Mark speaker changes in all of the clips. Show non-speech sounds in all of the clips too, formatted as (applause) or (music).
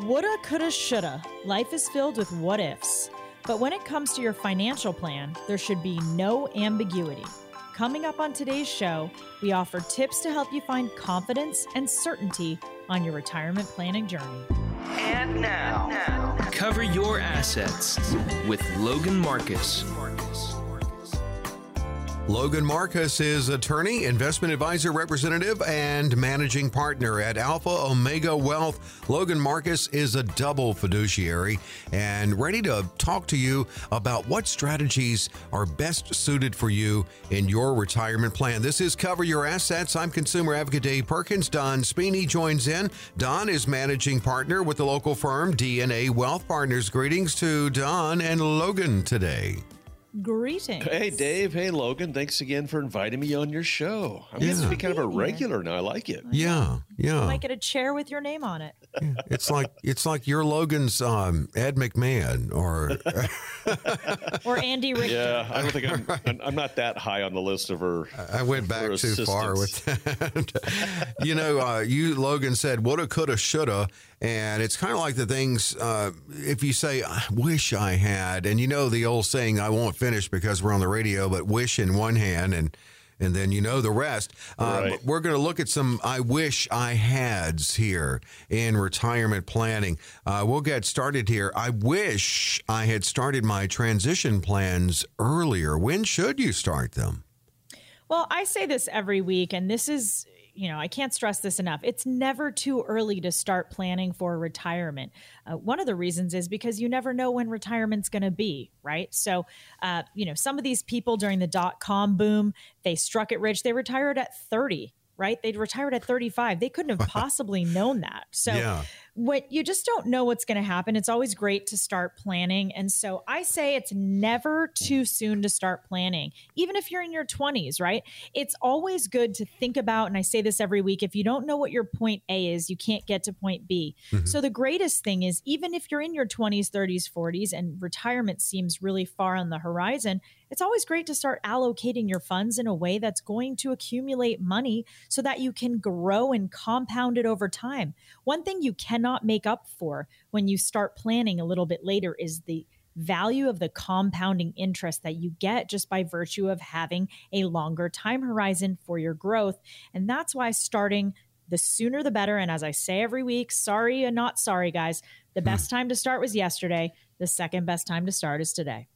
Speaker 1: Woulda, coulda, shoulda. Life is filled with what ifs. But when it comes to your financial plan, there should be no ambiguity. Coming up on today's show, we offer tips to help you find confidence and certainty on your retirement planning journey.
Speaker 2: And now, cover your assets with Logan Marcus.
Speaker 3: Logan Marcus is attorney, investment advisor representative, and managing partner at Alpha Omega Wealth. Logan Marcus is a double fiduciary and ready to talk to you about what strategies are best suited for you in your retirement plan. This is Cover Your Assets. I'm consumer advocate Dave Perkins. Don Spini joins in. Don is managing partner with the local firm DNA Wealth Partners. Greetings to Don and Logan today.
Speaker 1: Greetings.
Speaker 4: Hey, Dave. Hey, Logan. Thanks again for inviting me on your show. I'm
Speaker 3: Yeah.
Speaker 4: getting to be kind of a regular now. I like it.
Speaker 3: Yeah, yeah.
Speaker 1: You might get a chair with your name on it.
Speaker 3: Yeah, it's like it's like you're Logan's um, Ed McMahon, or (laughs)
Speaker 1: Or Andy Richter.
Speaker 4: Yeah, I don't think I'm, (laughs) I'm. I'm not that high on the list of her.
Speaker 3: I went back
Speaker 4: for
Speaker 3: too far with that. (laughs) you know, uh, you Logan said woulda, coulda, shoulda, and it's kind of like the things. Uh, if you say "I wish I had," and you know the old saying, "I won't finish because we're on the radio," but wish in one hand and. And then you know the rest. Uh,
Speaker 4: Right.
Speaker 3: but We're going to look at some I wish I hads here in retirement planning. Uh, we'll get started here. I wish I had started my transition plans earlier. When should you start them?
Speaker 1: Well, I say this every week, and this is, you know, I can't stress this enough. It's never too early to start planning for retirement. Uh, one of the reasons is because you never know when retirement's going to be, right? So, uh, you know, some of these people during the dot com boom, they struck it rich. They retired at 30, right? They retired at 35. They couldn't have (laughs) possibly known that. So,
Speaker 3: Yeah.
Speaker 1: What you just don't know what's going to happen. It's always great to start planning. And so I say it's never too soon to start planning, even if you're in your 20s, right? It's always good to think about, and I say this every week if you don't know what your point A is, you can't get to point B. Mm-hmm. So the greatest thing is, even if you're in your 20s, 30s, 40s, and retirement seems really far on the horizon, it's always great to start allocating your funds in a way that's going to accumulate money so that you can grow and compound it over time. One thing you cannot make up for when you start planning a little bit later is the value of the compounding interest that you get just by virtue of having a longer time horizon for your growth. And that's why starting the sooner the better. And as I say every week, sorry and not sorry, guys, the hmm. best time to start was yesterday. The second best time to start is today.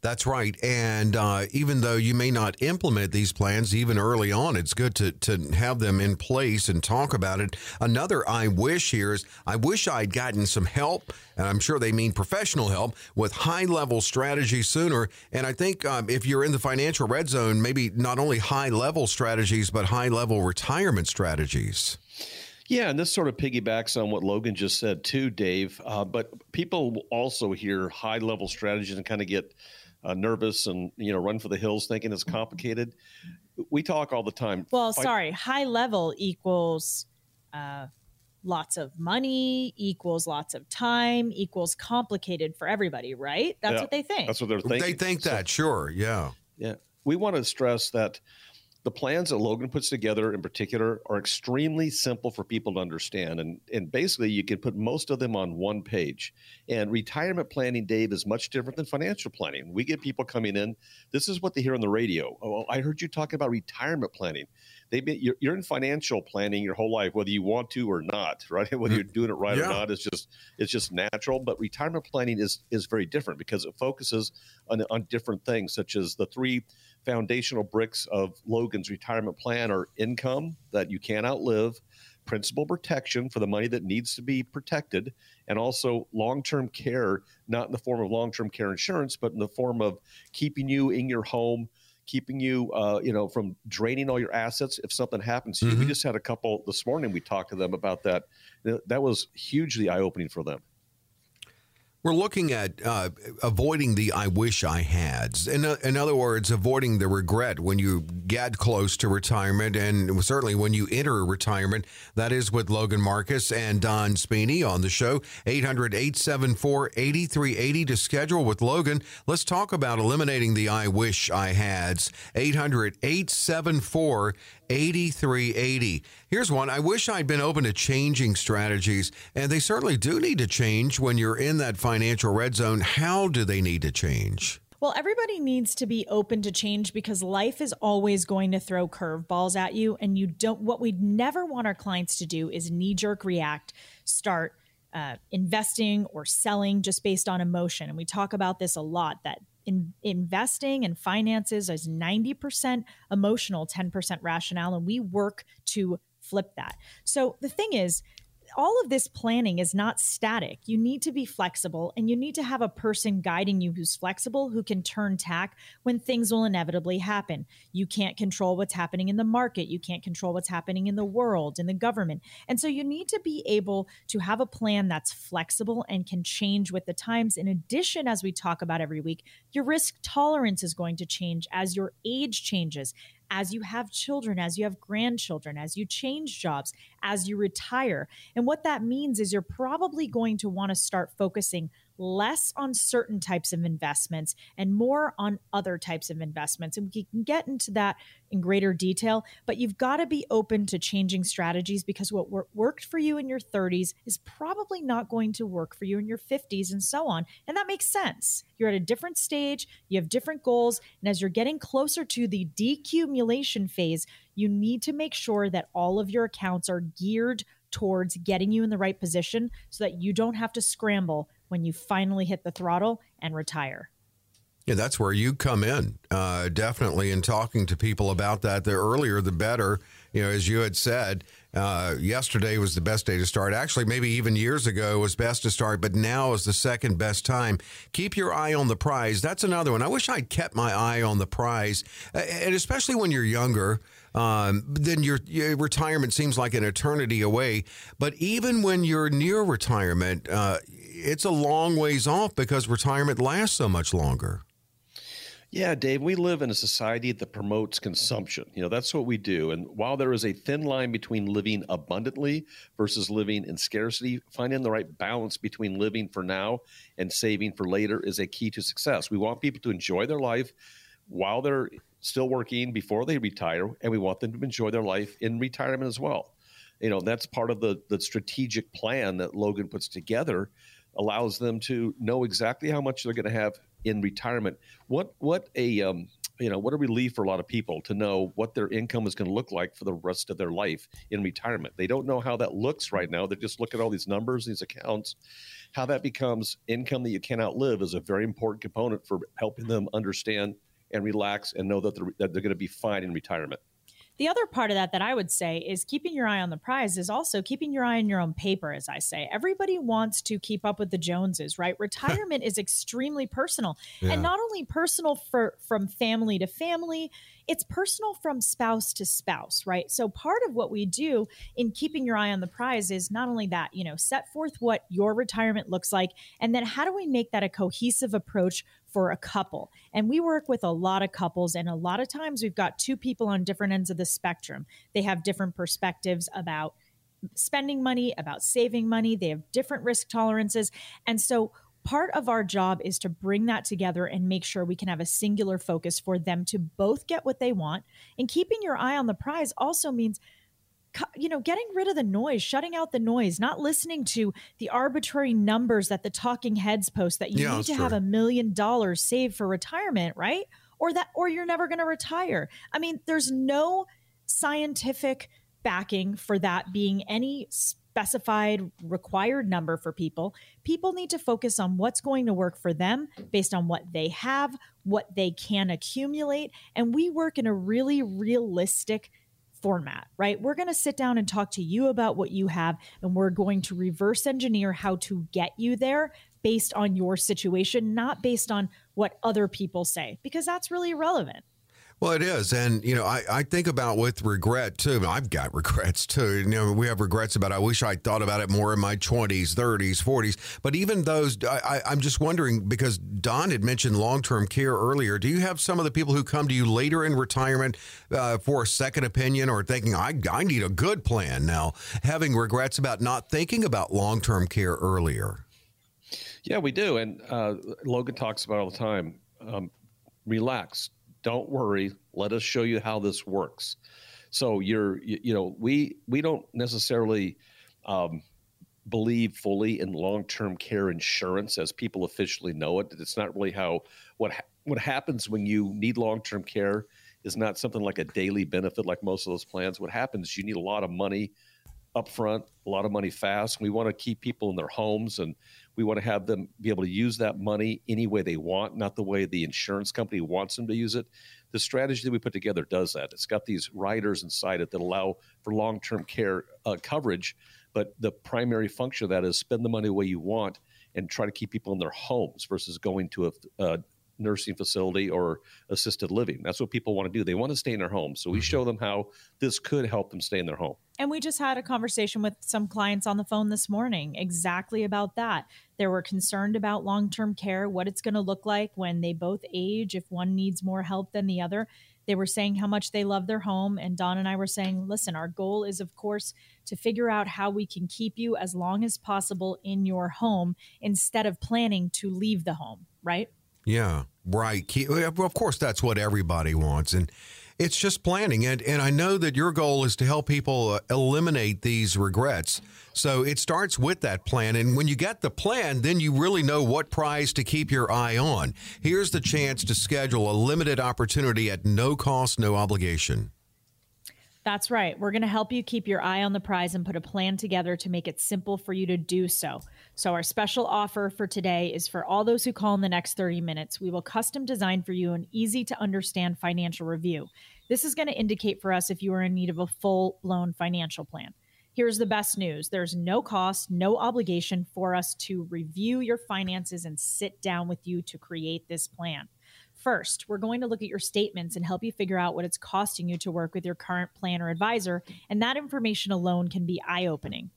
Speaker 3: That's right. And uh, even though you may not implement these plans even early on, it's good to, to have them in place and talk about it. Another I wish here is I wish I'd gotten some help, and I'm sure they mean professional help, with high level strategy sooner. And I think um, if you're in the financial red zone, maybe not only high level strategies, but high level retirement strategies.
Speaker 4: Yeah, and this sort of piggybacks on what Logan just said too, Dave. Uh, but people also hear high level strategies and kind of get uh, nervous and you know run for the hills, thinking it's complicated. We talk all the time.
Speaker 1: Well,
Speaker 4: Fi-
Speaker 1: sorry, high level equals uh, lots of money, equals lots of time, equals complicated for everybody, right? That's
Speaker 4: Yeah,
Speaker 1: what they think.
Speaker 4: That's what they're thinking.
Speaker 3: They think
Speaker 4: So-
Speaker 3: that, sure. Yeah.
Speaker 4: Yeah. We want to stress that the plans that Logan puts together in particular are extremely simple for people to understand. And, and basically, you can put most of them on one page. And retirement planning, Dave, is much different than financial planning. We get people coming in, this is what they hear on the radio. Oh, oh I heard you talking about retirement planning. They you're, you're in financial planning your whole life, whether you want to or not, (laughs) right? Whether mm. you're doing it right
Speaker 3: Yeah.
Speaker 4: or not, it's just it's just natural. But retirement planning is is very different because it focuses on, on different things, such as the three foundational bricks of Logan's retirement plan are income that you can't outlive, principal protection for the money that needs to be protected, and also long term care, not in the form of long term care insurance, but in the form of keeping you in your home. Keeping you, uh, you know, from draining all your assets if something happens to you. We just had a couple this morning. We talked to them about that. That was hugely eye opening for them.
Speaker 3: We're looking at uh, avoiding the I wish I hads. In, in other words, avoiding the regret when you get close to retirement and certainly when you enter retirement. That is with Logan Marcus and Don Spini on the show. 800 874 8380 to schedule with Logan. Let's talk about eliminating the I wish I hads. 800 874 8380. Here's one. I wish I'd been open to changing strategies, and they certainly do need to change when you're in that financial red zone. How do they need to change?
Speaker 1: Well, everybody needs to be open to change because life is always going to throw curveballs at you. And you don't, what we'd never want our clients to do is knee jerk react, start uh, investing or selling just based on emotion. And we talk about this a lot that in, investing and finances is 90% emotional, 10% rationale. And we work to flip that. So the thing is, all of this planning is not static. You need to be flexible and you need to have a person guiding you who's flexible, who can turn tack when things will inevitably happen. You can't control what's happening in the market. You can't control what's happening in the world, in the government. And so you need to be able to have a plan that's flexible and can change with the times. In addition, as we talk about every week, your risk tolerance is going to change as your age changes, as you have children, as you have grandchildren, as you change jobs, as you retire. And what that means is you're probably going to want to start focusing less on certain types of investments and more on other types of investments. And we can get into that in greater detail, but you've got to be open to changing strategies because what worked for you in your 30s is probably not going to work for you in your 50s and so on. And that makes sense. You're at a different stage, you have different goals, and as you're getting closer to the decumulation phase, you need to make sure that all of your accounts are geared towards getting you in the right position so that you don't have to scramble when you finally hit the throttle and retire.
Speaker 3: Yeah, that's where you come in, uh, definitely, in talking to people about that. The earlier, the better. You know, as you had said, uh, yesterday was the best day to start. Actually, maybe even years ago was best to start, but now is the second best time. Keep your eye on the prize. That's another one. I wish I'd kept my eye on the prize, and especially when you're younger. Um, then your, your, retirement seems like an eternity away. But even when you're near retirement, uh, it's a long ways off because retirement lasts so much longer.
Speaker 4: Yeah, Dave, we live in a society that promotes consumption. You know, that's what we do. And while there is a thin line between living abundantly versus living in scarcity, finding the right balance between living for now and saving for later is a key to success. We want people to enjoy their life while they're still working before they retire, and we want them to enjoy their life in retirement as well. You know, that's part of the, the strategic plan that Logan puts together allows them to know exactly how much they're going to have in retirement. What what a um, you know what a relief for a lot of people to know what their income is going to look like for the rest of their life in retirement. They don't know how that looks right now. They just look at all these numbers, these accounts. How that becomes income that you cannot live is a very important component for helping them understand and relax and know that they're, that they're going to be fine in retirement.
Speaker 1: The other part of that that I would say is keeping your eye on the prize is also keeping your eye on your own paper, as I say. Everybody wants to keep up with the Joneses, right? (laughs) Retirement is extremely personal. Yeah. And not only personal for from family to family, it's personal from spouse to spouse, right? So part of what we do in keeping your eye on the prize is not only that, you know, set forth what your retirement looks like, and then how do we make that a cohesive approach for a couple? And we work with a lot of couples, and a lot of times we've got two people on different ends of the spectrum. They have different perspectives about spending money, about saving money. They have different risk tolerances. And so part of our job is to bring that together and make sure we can have a singular focus for them to both get what they want. And keeping your eye on the prize also means you know getting rid of the noise shutting out the noise not listening to the arbitrary numbers that the talking heads post that you yeah, need to true. have a million dollars saved for retirement right or that or you're never going to retire i mean there's no scientific backing for that being any specified required number for people. People need to focus on what's going to work for them based on what they have, what they can accumulate. And we work in a really realistic format, right? We're going to sit down and talk to you about what you have, and we're going to reverse engineer how to get you there based on your situation, not based on what other people say, because that's really irrelevant.
Speaker 3: Well, it is. And, you know, I, I think about with regret too. I've got (laughs) regrets too. You know, we have regrets about, I wish I thought about it more in my 20s, 30s, 40s. But even those, I, I'm just wondering because Don had mentioned long term care earlier. Do you have some of the people who come to you later in retirement uh, for a second opinion or thinking, I, I need a good plan now, having regrets about not thinking about long term care earlier?
Speaker 4: Yeah, we do. And uh, Logan talks about all the time. Um, relax don't worry. Let us show you how this works. So you're, you, you know, we we don't necessarily um, believe fully in long-term care insurance as people officially know it. It's not really how what ha- what happens when you need long-term care is not something like a daily benefit like most of those plans. What happens you need a lot of money upfront, a lot of money fast. We want to keep people in their homes and we want to have them be able to use that money any way they want, not the way the insurance company wants them to use it. The strategy that we put together does that. It's got these riders inside it that allow for long term care uh, coverage, but the primary function of that is spend the money the way you want and try to keep people in their homes versus going to a, a nursing facility or assisted living. That's what people want to do. They want to stay in their home. So we mm-hmm. show them how this could help them stay in their home.
Speaker 1: And we just had a conversation with some clients on the phone this morning exactly about that. They were concerned about long term care, what it's going to look like when they both age, if one needs more help than the other. They were saying how much they love their home. And Don and I were saying, listen, our goal is, of course, to figure out how we can keep you as long as possible in your home instead of planning to leave the home, right?
Speaker 3: Yeah, right. Of course, that's what everybody wants. And it's just planning. And, and I know that your goal is to help people uh, eliminate these regrets. So it starts with that plan. And when you get the plan, then you really know what prize to keep your eye on. Here's the chance to schedule a limited opportunity at no cost, no obligation.
Speaker 1: That's right. We're going to help you keep your eye on the prize and put a plan together to make it simple for you to do so. So, our special offer for today is for all those who call in the next 30 minutes. We will custom design for you an easy to understand financial review. This is going to indicate for us if you are in need of a full blown financial plan. Here's the best news there's no cost, no obligation for us to review your finances and sit down with you to create this plan. First, we're going to look at your statements and help you figure out what it's costing you to work with your current plan or advisor, and that information alone can be eye opening.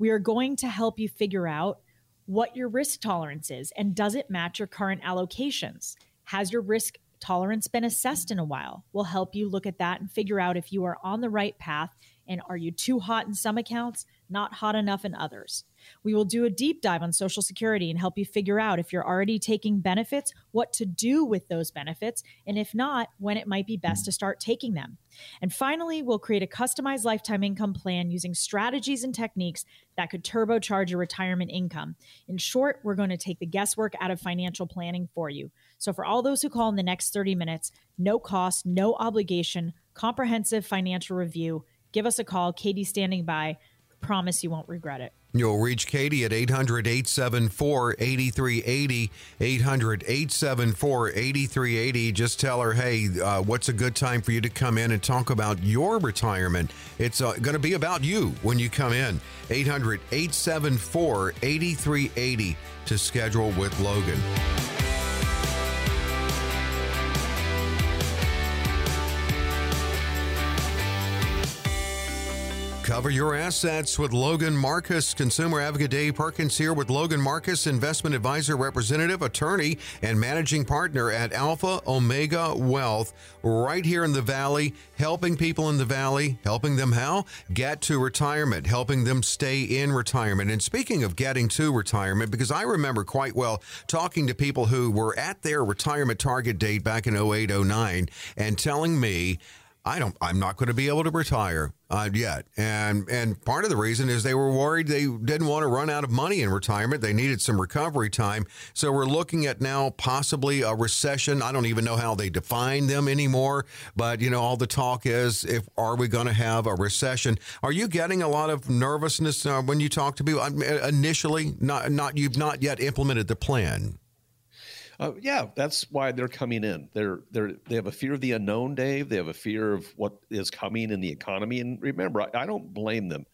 Speaker 1: We are going to help you figure out what your risk tolerance is and does it match your current allocations? Has your risk tolerance been assessed in a while? We'll help you look at that and figure out if you are on the right path and are you too hot in some accounts, not hot enough in others. We will do a deep dive on Social Security and help you figure out if you're already taking benefits, what to do with those benefits, and if not, when it might be best to start taking them. And finally, we'll create a customized lifetime income plan using strategies and techniques that could turbocharge your retirement income. In short, we're going to take the guesswork out of financial planning for you. So, for all those who call in the next 30 minutes, no cost, no obligation, comprehensive financial review, give us a call. Katie's standing by. Promise you won't regret it.
Speaker 3: You'll reach Katie at 800 874 8380. 800 874 8380. Just tell her, hey, uh, what's a good time for you to come in and talk about your retirement? It's uh, going to be about you when you come in. 800 874 8380 to schedule with Logan. Cover your assets with Logan Marcus. Consumer advocate Dave Perkins here with Logan Marcus, investment advisor, representative, attorney, and managing partner at Alpha Omega Wealth, right here in the Valley, helping people in the Valley, helping them how? Get to retirement, helping them stay in retirement. And speaking of getting to retirement, because I remember quite well talking to people who were at their retirement target date back in 08, 09, and telling me I don't. I'm not going to be able to retire uh, yet, and and part of the reason is they were worried they didn't want to run out of money in retirement. They needed some recovery time. So we're looking at now possibly a recession. I don't even know how they define them anymore, but you know all the talk is if are we going to have a recession? Are you getting a lot of nervousness uh, when you talk to people initially? Not not you've not yet implemented the plan.
Speaker 4: Uh, yeah, that's why they're coming in. They're they're they have a fear of the unknown, Dave. They have a fear of what is coming in the economy. And remember, I, I don't blame them.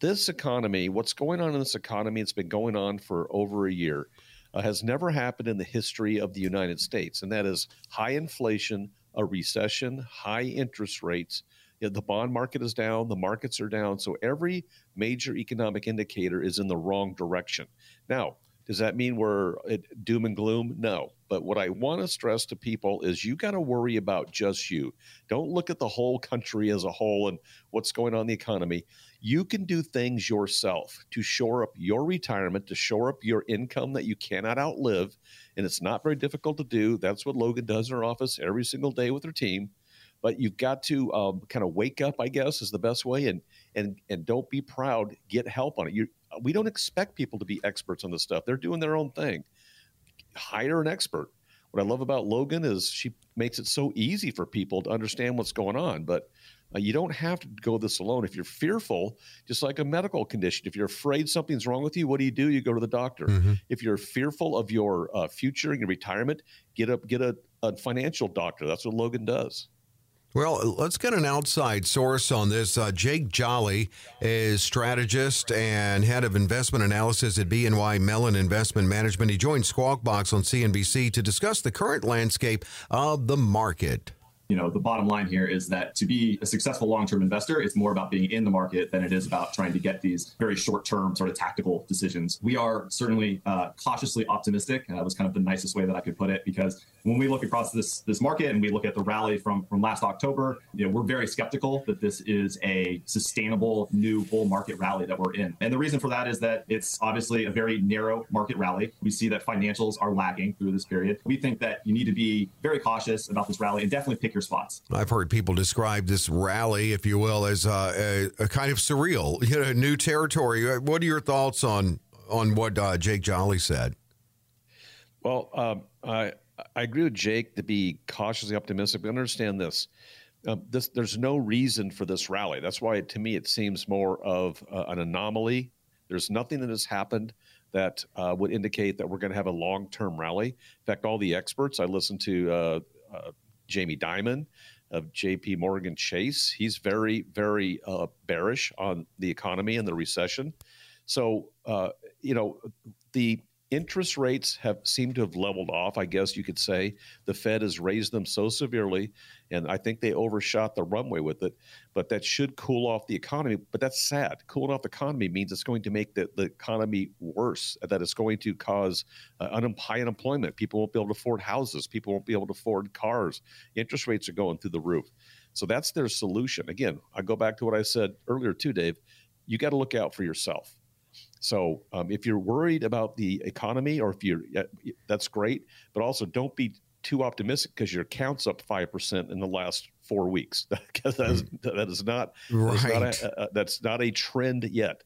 Speaker 4: This economy, what's going on in this economy, it's been going on for over a year, uh, has never happened in the history of the United States, and that is high inflation, a recession, high interest rates. You know, the bond market is down, the markets are down, so every major economic indicator is in the wrong direction. Now, does that mean we're doom and gloom? No. But what I want to stress to people is you got to worry about just you. Don't look at the whole country as a whole and what's going on in the economy. You can do things yourself to shore up your retirement, to shore up your income that you cannot outlive. And it's not very difficult to do. That's what Logan does in her office every single day with her team. but you've got to um, kind of wake up, I guess, is the best way, and and and don't be proud. Get help on it. You, we don't expect people to be experts on this stuff. They're doing their own thing. Hire an expert. What I love about Logan is she makes it so easy for people to understand what's going on, but uh, you don't have to go this alone. If you're fearful, just like a medical condition, if you're afraid something's wrong with you, what do you do? You go to the doctor. Mm-hmm. If you're fearful of your uh, future and your retirement, get up, get a, a financial doctor. That's what Logan does.
Speaker 3: Well, let's get an outside source on this. Uh, Jake Jolly is strategist and head of investment analysis at BNY Mellon Investment Management. He joined Squawk Box on CNBC to discuss the current landscape of the market
Speaker 5: you know the bottom line here is that to be a successful long-term investor it's more about being in the market than it is about trying to get these very short-term sort of tactical decisions we are certainly uh, cautiously optimistic uh, that was kind of the nicest way that i could put it because when we look across this this market and we look at the rally from from last october you know we're very skeptical that this is a sustainable new bull market rally that we're in and the reason for that is that it's obviously a very narrow market rally we see that financials are lagging through this period we think that you need to be very cautious about this rally and definitely pick your spots.
Speaker 3: I've heard people describe this rally, if you will, as a, a, a kind of surreal, (laughs) you know, new territory. Uh, what are your thoughts on on what uh, Jake Jolly said?
Speaker 4: Well, um, I I agree with Jake to be cautiously optimistic. But understand this. Uh, this there's no reason for this rally. That's why, to me, it seems more of uh, an anomaly. There's nothing that has happened that uh, would indicate that we're going to have a long-term rally. In fact, all the experts I listened to uh, uh, Jamie Dimon of JP Morgan Chase. He's very, very uh, bearish on the economy and the recession. So, you know, the interest rates have seemed to have leveled off, I guess you could say. The Fed has raised them so severely, and I think they overshot the runway with it. But that should cool off the economy. But that's sad. Cooling off the economy means it's going to make the, the economy worse, that it's going to cause uh, un- high unemployment. People won't be able to afford houses, people won't be able to afford cars. Interest rates are going through the roof. So that's their solution. Again, I go back to what I said earlier, too, Dave. You got to look out for yourself so um, if you're worried about the economy, or if you're, that's great, but also don't be too optimistic because your account's up five percent in the last four weeks. (laughs) that, is, that is not right. That's not, a, that's not a trend yet.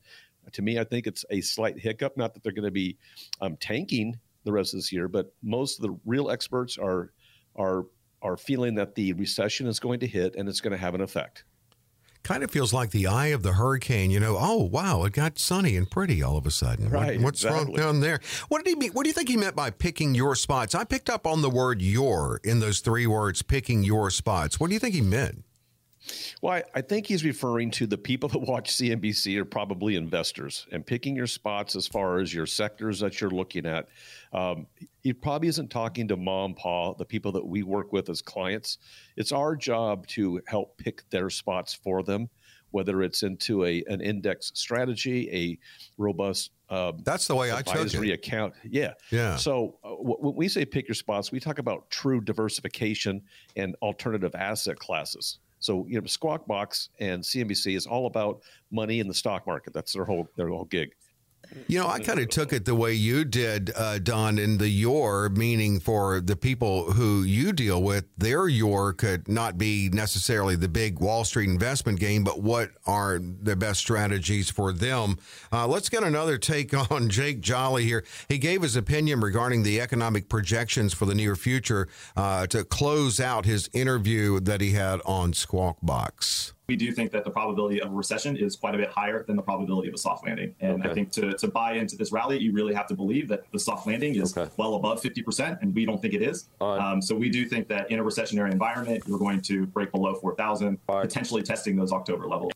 Speaker 4: To me, I think it's a slight hiccup. Not that they're going to be um, tanking the rest of this year, but most of the real experts are are are feeling that the recession is going to hit and it's going to have an effect
Speaker 3: kind of feels like the eye of the hurricane. You know, oh wow, it got sunny and pretty all of a sudden.
Speaker 4: Right.
Speaker 3: What, what's
Speaker 4: exactly.
Speaker 3: wrong down there? What did he mean? What do you think he meant by picking your spots? I picked up on the word "your" in those three words, picking your spots. What do you think he meant?
Speaker 4: Well, I, I, think he's referring to the people that watch CNBC are probably investors and picking your spots as far as your sectors that you're looking at. Um, he probably isn't talking to mom, pa, the people that we work with as clients. It's our job to help pick their spots for them, whether it's into a an index strategy, a robust
Speaker 3: um, That's the way I took it.
Speaker 4: account. Yeah.
Speaker 3: Yeah.
Speaker 4: So uh, when we say pick your spots, we talk about true diversification and alternative asset classes. So you know, Squawk Box and CNBC is all about money in the stock market. That's their whole their whole gig.
Speaker 3: You know, I kind of took it the way you did, uh, Don, in the your, meaning for the people who you deal with, their your could not be necessarily the big Wall Street investment game, but what are the best strategies for them? Uh, let's get another take (laughs) on Jake Jolly here. He gave his opinion regarding the economic projections for the near future uh, to close out his interview that he had on Squawk Box
Speaker 5: we do think that the probability of a recession is quite a bit higher than the probability of a soft landing. And okay. I think to, to buy into this rally, you really have to believe that the soft landing is okay. well above 50%, and we don't think it is. Right. Um, so we do think that in a recessionary environment, you're going to break below 4,000, right. potentially testing those October levels.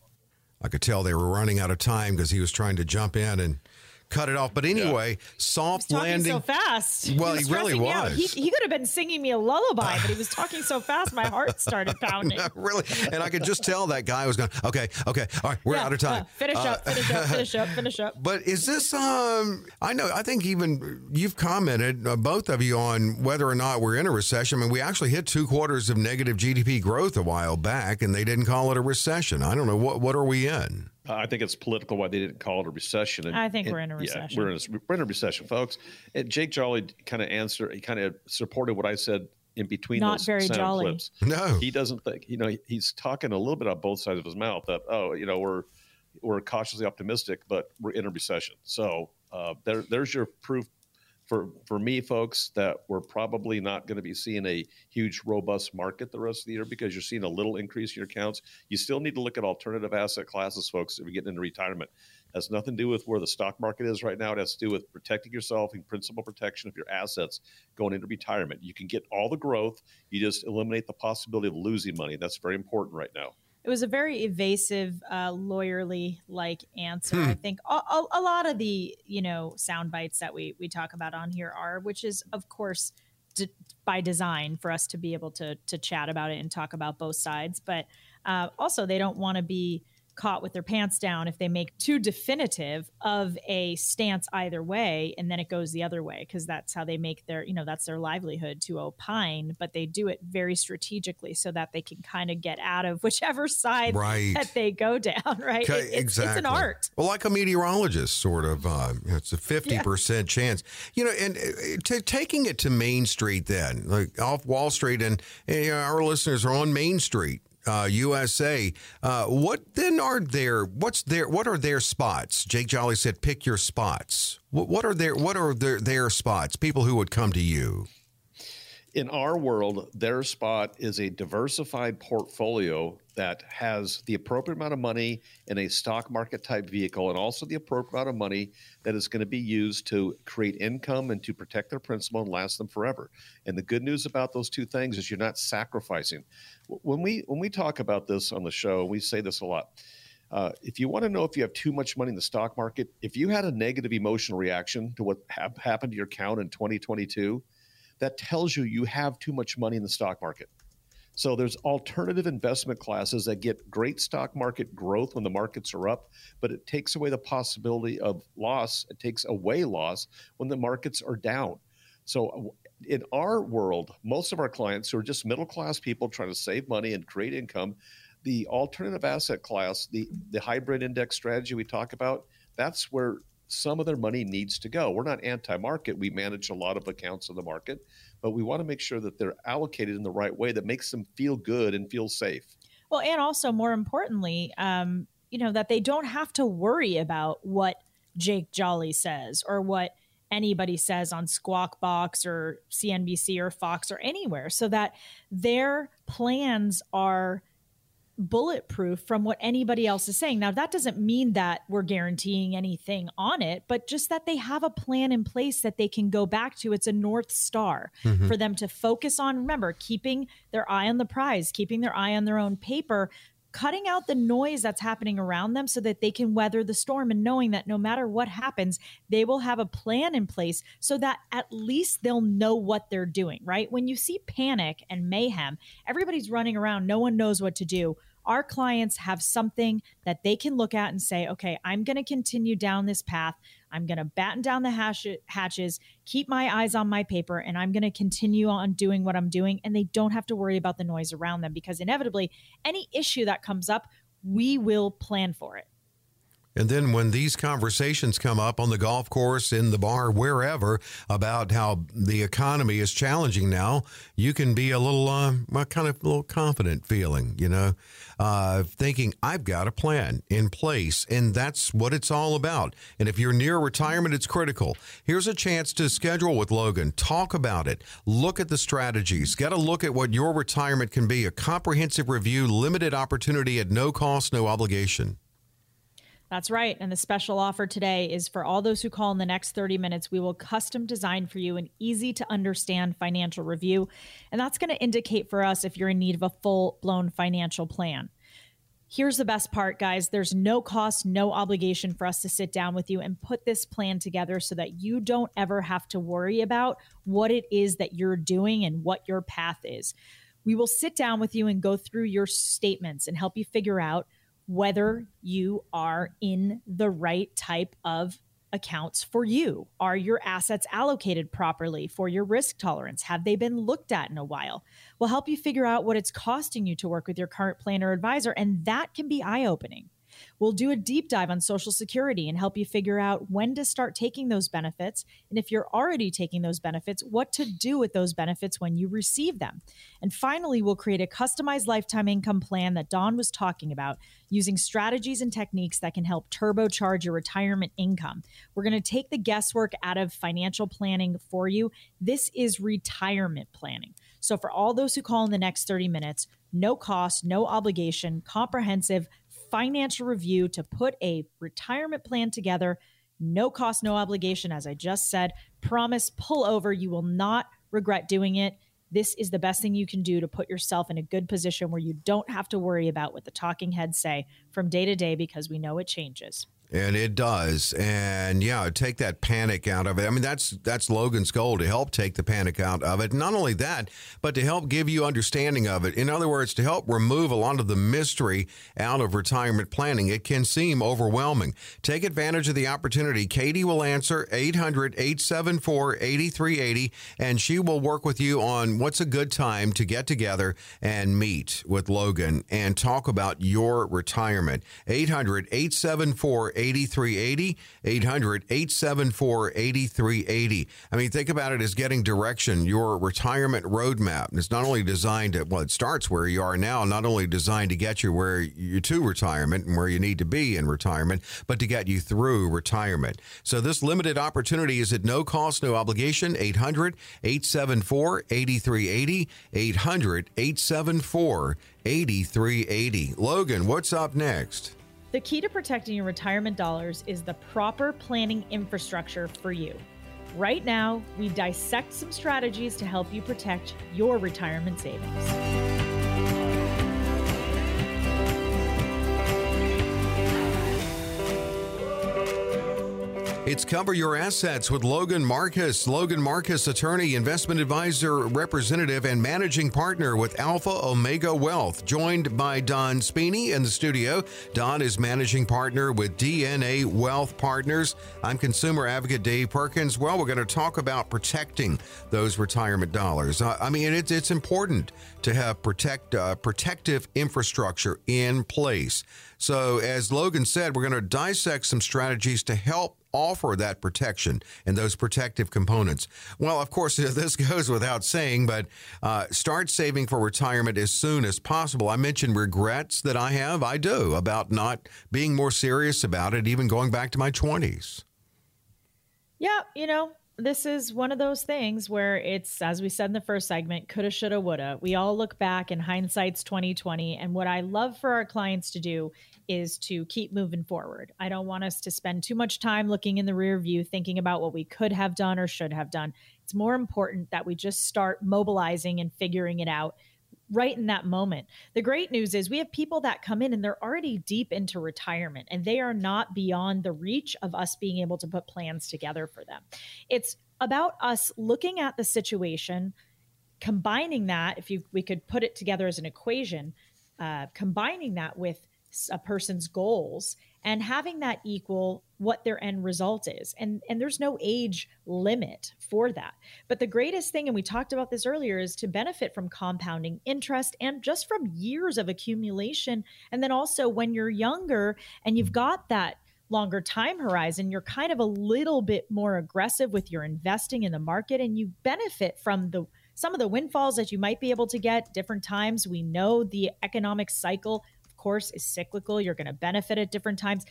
Speaker 3: I could tell they were running out of time because he was trying to jump in and cut it off. But anyway, yeah. soft landing.
Speaker 1: so fast.
Speaker 3: Well, he, he really was.
Speaker 1: He, he, could have been singing me a lullaby, but he was talking so fast, my heart started (laughs) pounding. (laughs)
Speaker 3: really, and I could just tell that guy was going. Okay, okay, all right, we're yeah, out of time. Uh,
Speaker 1: finish uh, up, finish (laughs) up, finish up, finish up.
Speaker 3: But is this? Um, I know. I think even you've commented, uh, both of you, on whether or not we're in a recession. I mean, we actually hit two quarters of negative GDP growth a while back, and they didn't call it a recession. I don't know what what are we in.
Speaker 4: I think it's political why they didn't call it a recession.
Speaker 1: And, I think and, we're in a recession.
Speaker 4: Yeah, we're in a, we're in a recession, folks. And Jake Jolly kind of answered, he kind of supported what I said in between
Speaker 1: Not
Speaker 4: those
Speaker 1: very
Speaker 4: sound
Speaker 1: jolly.
Speaker 4: clips.
Speaker 3: No.
Speaker 4: He doesn't think, you know, he's talking a little bit on both sides of his mouth that, oh, you know, we're we're cautiously optimistic, but we're in a recession. So uh, there, there's your proof for for me, folks, that we're probably not going to be seeing a huge, robust market the rest of the year because you're seeing a little increase in your accounts. You still need to look at alternative asset classes, folks, if you're getting into retirement. It has nothing to do with where the stock market is right now. It has to do with protecting yourself and principal protection of your assets going into retirement. You can get all the growth, you just eliminate the possibility of losing money. That's very important right now.
Speaker 1: It was a very evasive, uh, lawyerly like answer. I think a, a, a lot of the you know sound bites that we we talk about on here are, which is of course d- by design for us to be able to to chat about it and talk about both sides. But uh, also, they don't want to be caught with their pants down if they make too definitive of a stance either way and then it goes the other way because that's how they make their you know that's their livelihood to opine but they do it very strategically so that they can kind of get out of whichever side
Speaker 3: Right.
Speaker 1: that they go (laughs) down right
Speaker 3: Okay,
Speaker 1: It- it's,
Speaker 3: exactly.
Speaker 1: it's an art
Speaker 3: Well, like a meteorologist, sort of. Uh, it's a fifty percent chance. You know, and uh, taking it to Main Street, then, like off Wall Street, and, and you know, our listeners are on Main Street. Uh, USA. Uh, what then are their what's their what are their spots? Jake Jolly said, "Pick your spots." What, what are their what are their their spots? People who would come to you.
Speaker 4: In our world, their spot is a diversified portfolio that has the appropriate amount of money in a stock market type vehicle and also the appropriate amount of money that is going to be used to create income and to protect their principal and last them forever. And the good news about those two things is you're not sacrificing. When we when we talk about this on the show, we say this a lot. Uh, if you want to know if you have too much money in the stock market, if you had a negative emotional reaction to what hap- happened to your account in 2022, that tells you you have too much money in the stock market. So there's alternative investment classes that get great stock market growth when the markets are up, but it takes away the possibility of loss. It takes away loss when the markets are down. So in our world, most of our clients who are just middle class people trying to save money and create income, the alternative asset class, the the hybrid index strategy we talk about, that's where some of their money needs to go. We're not anti-market. We manage a lot of accounts in the market, but we want to make sure that they're allocated in the right way that makes them feel good and feel safe.
Speaker 1: Well, and also more importantly, um, you know, that they don't have to worry about what Jake Jolly says or what anybody says on Squawk Box or CNBC or Fox or anywhere, so that their plans are bulletproof from what anybody else is saying. Now, that doesn't mean that we're guaranteeing anything on it, but just that they have a plan in place that they can go back to. It's a North Star mm-hmm. for them to focus on. Remember, keeping their eye on the prize, keeping their eye on their own paper. Cutting out the noise that's happening around them so that they can weather the storm and knowing that no matter what happens, they will have a plan in place so that at least they'll know what they're doing, right? When you see panic and mayhem, everybody's running around, no one knows what to do our clients have something that they can look at and say, okay, I'm going to continue down this path. I'm going to batten down the hatches, keep my eyes on my paper, and I'm going to continue on doing what I'm doing. And they don't have to worry about the noise around them because inevitably, any issue that comes up, we will plan for it.
Speaker 3: And then when these conversations come up on the golf course, in the bar, wherever, about how the economy is challenging now, you can be a little, uh, kind of a little confident feeling, you know, uh, thinking, I've got a plan in place. And that's what it's all about. And if you're near retirement, it's critical. Here's a chance to schedule with Logan, talk about it, look at the strategies, get a look at what your retirement can be, a comprehensive review, limited opportunity at no cost, no obligation.
Speaker 1: That's right. And the special offer today is for all those who call in the next 30 minutes, we will custom design for you an easy to understand financial review. And that's going to indicate for us if you're in need of a full blown financial plan. Here's the best part, guys. There's no cost, no obligation for us to sit down with you and put this plan together so that you don't ever have to worry about what it is that you're doing and what your path is. We will sit down with you and go through your statements and help you figure out whether you are in the right type of accounts for you. Are your assets allocated properly for your risk tolerance? Have they been looked at in a while? We'll help you figure out what it's costing you to work with your current planner advisor, and that can be eye opening. We'll do a deep dive on Social Security and help you figure out when to start taking those benefits. And if you're already taking those benefits, what to do with those benefits when you receive them. And finally, we'll create a customized lifetime income plan that Don was talking about using strategies and techniques that can help turbocharge your retirement income. We're going to take the guesswork out of financial planning for you. This is retirement planning. So, for all those who call in the next 30 minutes, no cost, no obligation, comprehensive financial review to put a retirement plan together. No cost, no obligation. As I just said, promise, pull over. You will not regret doing it. This is the best thing you can do to put yourself in a good position where you don't have to worry about what the talking heads say from day to day because we know it changes.
Speaker 3: And it does. And yeah, take that panic out of it. I mean, that's that's Logan's goal to help take the panic out of it. Not only that, but to help give you understanding of it. In other words, to help remove a lot of the mystery out of retirement planning. It can seem overwhelming. Take advantage of the opportunity. Katie will answer 800-874-8380 and she will work with you on what's a good time to get together and meet with Logan and talk about your retirement. 800 874 8380, 800 874 8380. I mean, think about it as getting direction, your retirement roadmap. It's not only designed to, well, it starts where you are now, not only designed to get you where you to retirement and where you need to be in retirement, but to get you through retirement. So this limited opportunity is at no cost, no obligation. 800 874 8380, 800 874 8380. Logan, what's up next?
Speaker 1: The key to protecting your retirement dollars is the proper planning infrastructure for you. Right now, we dissect some strategies to help you protect your retirement savings.
Speaker 3: It's Cover Your Assets with Logan Marcus. Logan Marcus, attorney, investment advisor, representative, and managing partner with Alpha Omega Wealth, joined by Don Spini in the studio. Don is managing partner with DNA Wealth Partners. I'm consumer advocate Dave Perkins. Well, we're going to talk about protecting those retirement dollars. I mean, it's, it's important to have protect uh, protective infrastructure in place. So, as Logan said, we're going to dissect some strategies to help offer that protection and those protective components. Well, of course, (laughs) this goes without saying, but uh, start saving for retirement as soon as possible. I mentioned regrets that I have. I do about not being more serious about it, even going back to my 20s.
Speaker 1: Yeah, you know, this is one of those things where it's as we said in the first segment coulda shoulda woulda we all look back and hindsight's 2020 and what i love for our clients to do is to keep moving forward i don't want us to spend too much time looking in the rear view thinking about what we could have done or should have done it's more important that we just start mobilizing and figuring it out right in that moment. The great news is we have people that come in and they're already deep into retirement and they are not beyond the reach of us being able to put plans together for them. It's about us looking at the situation, combining that, if you we could put it together as an equation, uh, combining that with a person's goals and having that equal what their end result is. And and there's no age limit for that. But the greatest thing and we talked about this earlier is to benefit from compounding interest and just from years of accumulation. And then also when you're younger and you've got that longer time horizon you're kind of a little bit more aggressive with your investing in the market and you benefit from the some of the windfalls that you might be able to get different times. We know the economic cycle course, is cyclical. You're going to benefit at different times.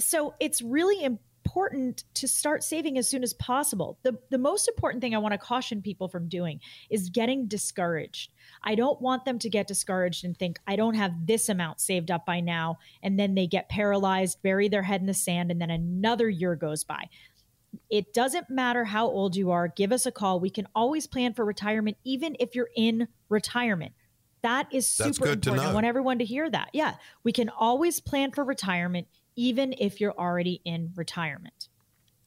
Speaker 1: So it's really important to start saving as soon as possible. The, the most important thing I want to caution people from doing is getting discouraged. I don't want them to get discouraged and think, I don't have this amount saved up by now. And then they get paralyzed, bury their head in the sand, and then another year goes by. It doesn't matter how old you are, give us a call. We can always plan for retirement, even if you're in retirement. That is super important. I want everyone to hear that. Yeah, we can always plan for retirement, even if you're already in retirement.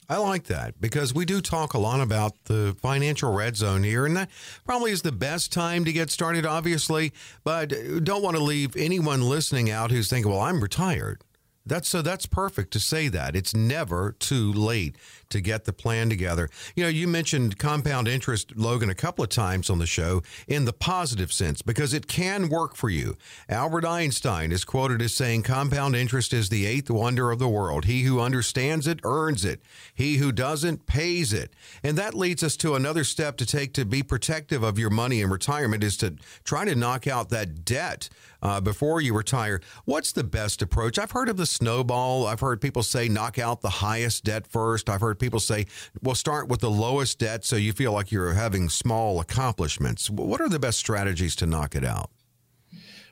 Speaker 3: I like that because we do talk a lot about the financial red zone here, and that probably is the best time to get started, obviously. But don't want to leave anyone listening out who's thinking, well, I'm retired. That's so that's perfect to say that. It's never too late to get the plan together. You know, you mentioned compound interest, Logan, a couple of times on the show in the positive sense because it can work for you. Albert Einstein is quoted as saying, Compound interest is the eighth wonder of the world. He who understands it earns it, he who doesn't pays it. And that leads us to another step to take to be protective of your money in retirement is to try to knock out that debt uh, before you retire. What's the best approach? I've heard of the snowball. I've heard people say knock out the highest debt first. I've heard people say, well, start with the lowest debt so you feel like you're having small accomplishments. What are the best strategies to knock it out?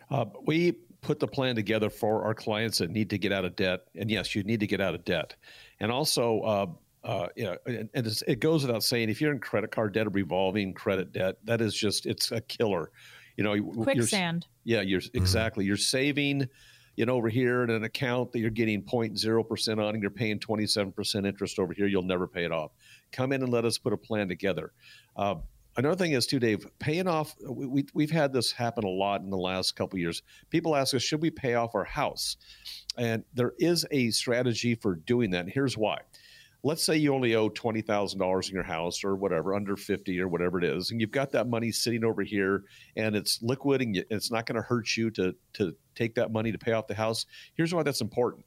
Speaker 4: Uh, we put the plan together for our clients that need to get out of debt. And yes, you need to get out of debt. And also, uh, uh, you know, and, and it goes without saying, if you're in credit card debt or revolving credit debt, that is just, it's a killer. You know,
Speaker 1: quicksand.
Speaker 4: You're, yeah, you're mm-hmm. exactly. You're saving, you know, over here in an account that you're getting 0.0% on and you're paying 27% interest over here. You'll never pay it off. Come in and let us put a plan together. Uh, another thing is too, Dave, paying off. We, we have had this happen a lot in the last couple years. People ask us, should we pay off our house? And there is a strategy for doing that. And here's why let's say you only owe $20,000 in your house or whatever, under 50 or whatever it is, and you've got that money sitting over here and it's liquid and it's not going to hurt you to, to take that money to pay off the house. Here's why that's important.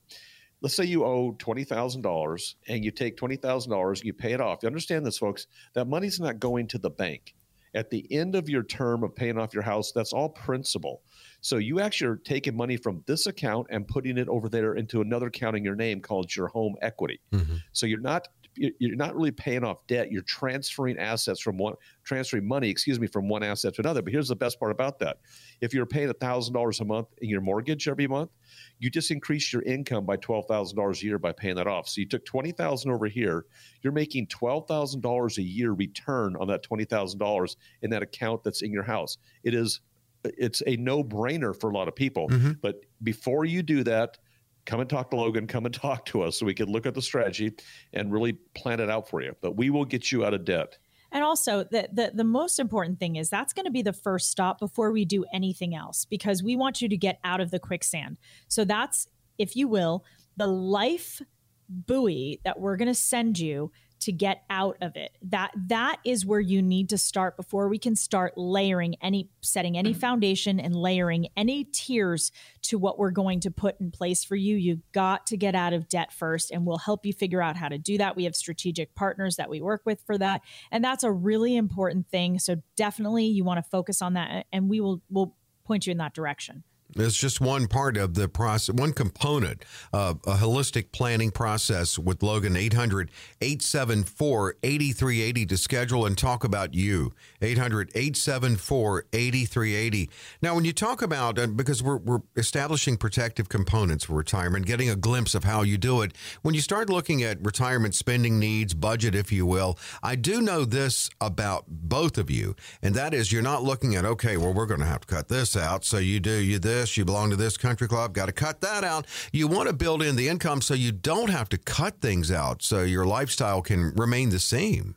Speaker 4: Let's say you owe $20,000 and you take $20,000 and you pay it off. You understand this, folks? That money's not going to the bank. At the end of your term of paying off your house, that's all principal. So you actually are taking money from this account and putting it over there into another account in your name called your home equity. Mm-hmm. So you're not you're not really paying off debt. You're transferring assets from one transferring money, excuse me, from one asset to another. But here's the best part about that: if you're paying thousand dollars a month in your mortgage every month, you just increase your income by twelve thousand dollars a year by paying that off. So you took twenty thousand over here. You're making twelve thousand dollars a year return on that twenty thousand dollars in that account that's in your house. It is it's a no brainer for a lot of people. Mm-hmm. But before you do that, come and talk to Logan, come and (laughs) talk to us so we can look at the strategy and really plan it out for you. But we will get you out of debt.
Speaker 1: And also, the, the, the most important thing is that's going to be the first stop before we do anything else because we want you to get out of the quicksand. So that's, if you will, the life buoy that we're going to send you to get out of it. That that is where you need to start before we can start layering any setting any foundation and layering any tiers to what we're going to put in place for you. You got to get out of debt first and we'll help you figure out how to do that. We have strategic partners that we work with for that. And that's a really important thing. So definitely you want to focus on that and we will we'll point you in that direction.
Speaker 3: It's just one part of the process, one component of a holistic planning process with Logan 800 874 8380 to schedule and talk about you. 800 874 8380. Now, when you talk about, because we're, we're establishing protective components for retirement, getting a glimpse of how you do it, when you start looking at retirement spending needs, budget, if you will, I do know this about both of you, and that is you're not looking at, okay, well, we're going to have to cut this out. So you do, you this this, you belong to this country club, got to cut that out. You want to build in the income so you don't have to cut things out so your lifestyle can remain the same.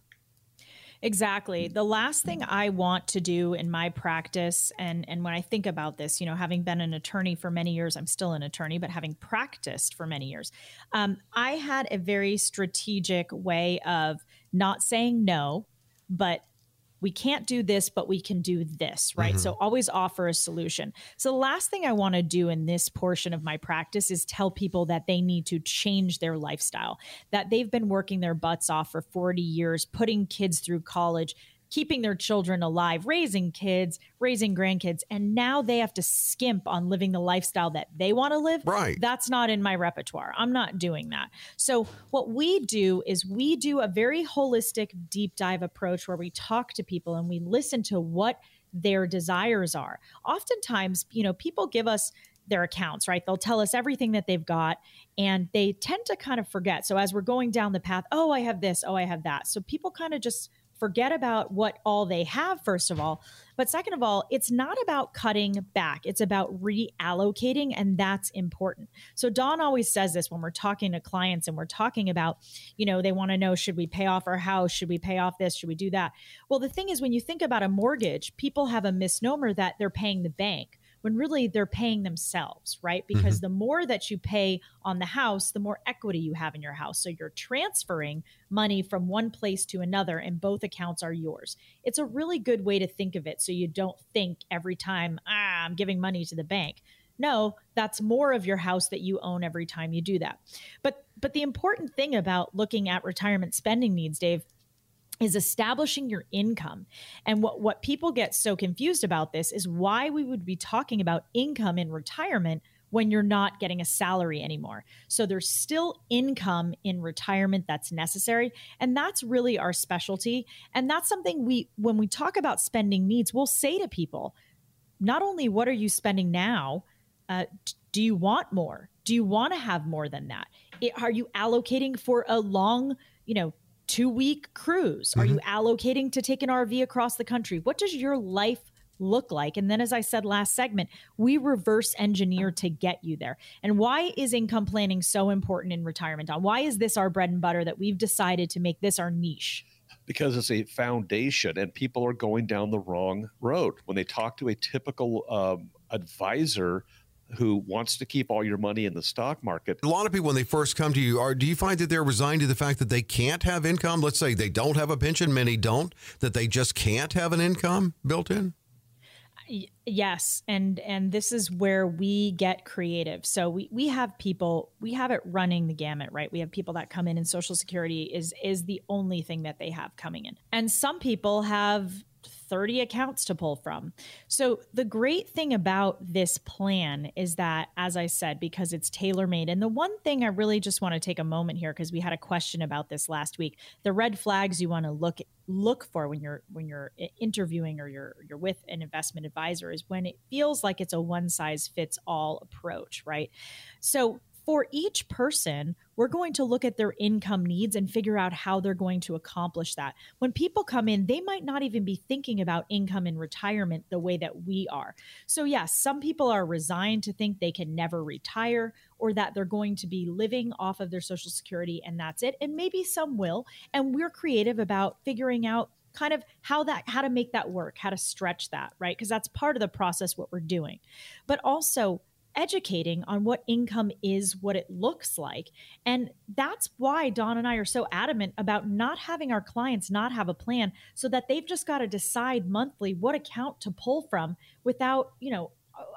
Speaker 1: Exactly. The last thing I want to do in my practice, and, and when I think about this, you know, having been an attorney for many years, I'm still an attorney, but having practiced for many years, um, I had a very strategic way of not saying no, but we can't do this, but we can do this, right? Mm-hmm. So always offer a solution. So the last thing I want to do in this portion of my practice is tell people that they need to change their lifestyle, that they've been working their butts off for 40 years, putting kids through college keeping their children alive, raising kids, raising grandkids, and now they have to skimp on living the lifestyle that they want to live.
Speaker 3: Right.
Speaker 1: That's not in my repertoire. I'm not doing that. So, what we do is we do a very holistic deep dive approach where we talk to people and we listen to what their desires are. Oftentimes, you know, people give us their accounts, right? They'll tell us everything that they've got and they tend to kind of forget. So as we're going down the path, oh, I have this, oh, I have that. So people kind of just forget about what all they have, first of all. But second of all, it's not about cutting back, it's about reallocating, and that's important. So, Don always says this when we're talking to clients and we're talking about, you know, they want to know should we pay off our house? Should we pay off this? Should we do that? Well, the thing is, when you think about a mortgage, people have a misnomer that they're paying the bank when really they're paying themselves, right? Because mm-hmm. the more that you pay on the house, the more equity you have in your house. So you're transferring money from one place to another, and both accounts are yours. It's a really good way to think of it. So you don't think every time, ah, I'm giving money to the bank. No, that's more of your house that you own every time you do that. But but the important thing about looking at retirement spending needs, Dave, is establishing your income. And what, what people get so confused about this is why we would be talking about income in retirement when you're not getting a salary anymore. So there's still income in retirement that's necessary. And that's really our specialty. And that's something we, when we talk about spending needs, we'll say to people, not only what are you spending now, uh, do you want more? Do you want to have more than that? It, are you allocating for a long, you know, two week cruise? Mm-hmm. Are you mm-hmm. allocating to take an RV across the country? What does your life look like? And then, as I said last segment, we reverse engineer to get you there. And why is income planning so important in retirement? On why is this our bread and butter that we've decided to make this our niche?
Speaker 4: Because it's a foundation, and people are going down the wrong road. When they talk to a typical um, advisor, who wants to keep all your money in the stock market.
Speaker 3: A lot of people, when they first come to you, are do you find that they're resigned to the fact that they can't have income? Let's say they don't have a pension, many don't, that they just can't have an income built in?
Speaker 1: yes and and this is where we get creative so we we have people we have it running the gamut right we have people that come in and social security is is the only thing that they have coming in and some people have 30 accounts to pull from. So, the great thing about this plan is that, as I said, because it's tailor made, and the one thing I really just want to take a moment here, because we had a question about this last week the red flags you want to look look for when you're when you're interviewing or you're you're with an investment advisor is when it feels like it's a one size fits all approach right so for each person, we're going to look at their income needs and figure out how they're going to accomplish that. When people come in, they might not even be thinking about income in retirement the way that we are. So, yes, some people are resigned to think they can never retire or that they're going to be living off of their Social Security and that's it. And maybe some will. And we're creative about figuring out kind of how that how to make that work how to stretch that right because that's part of the process what we're doing but also educating on what income is, what it looks like. And that's why Don and I are so adamant about not having our clients not have a plan so that they've just got to decide monthly what account to pull from without, you know,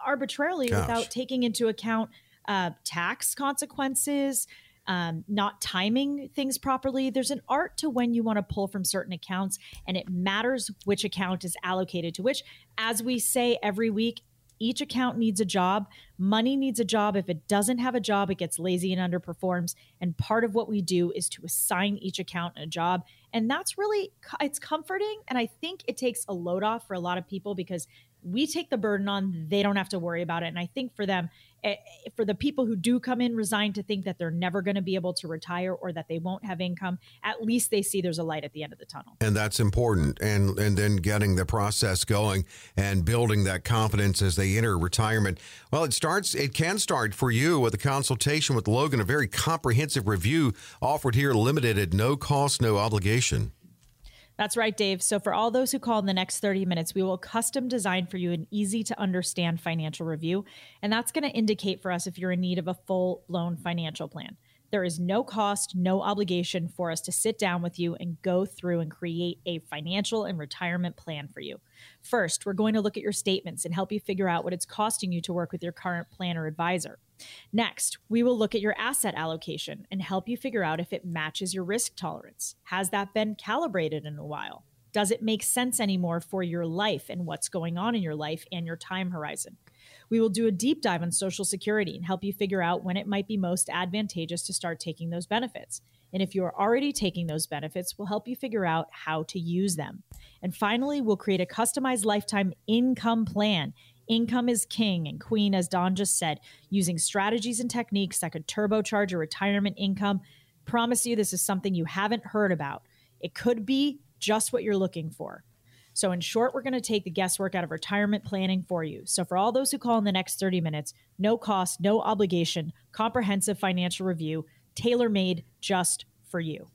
Speaker 1: arbitrarily Gosh. without taking into account uh, tax consequences. Um, not timing things properly. There's an art to when you want to pull from certain accounts, and it matters which account is allocated to which. As we say every week, each account needs a job. Money needs a job. If it doesn't have a job, it gets lazy and underperforms. And part of what we do is to assign each account a job. And that's really it's comforting and I think it takes a load off for a lot of people because we take the burden on, they don't have to worry about it. And I think for them, Eh, eh, for the people who do come in resigned to think that they're never going to be able to retire or that they won't have income, at least they see there's a light at the end of the tunnel.
Speaker 3: And that's important. And and then getting the process going and building that confidence as they enter retirement. Well, it starts it can start for you with a consultation with Logan, a very comprehensive review offered here limited at no cost, no obligation.
Speaker 1: That's right, Dave. So, for all those who call in the next 30 minutes, we will custom design for you an easy to understand financial review. And that's going to indicate for us if you're in need of a full blown financial plan. There is no cost, no obligation for us to sit down with you and go through and create a financial and retirement plan for you. First, we're going to look at your statements and help you figure out what it's costing you to work with your current planner advisor. Next, we will look at your asset allocation and help you figure out if it matches your risk tolerance. Has that been calibrated in a while? Does it make sense anymore for your life and what's going on in your life and your time horizon? We will do a deep dive on Social Security and help you figure out when it might be most advantageous to start taking those benefits. And if you are already taking those benefits, we'll help you figure out how to use them. And finally, we'll create a customized lifetime income plan Income is king and queen, as Don just said, using strategies and techniques that could turbocharge your retirement income. Promise you, this is something you haven't heard about. It could be just what you're looking for. So, in short, we're going to take the guesswork out of retirement planning for you. So, for all those who call in the next 30 minutes, no cost, no obligation, comprehensive financial review, tailor made just for you.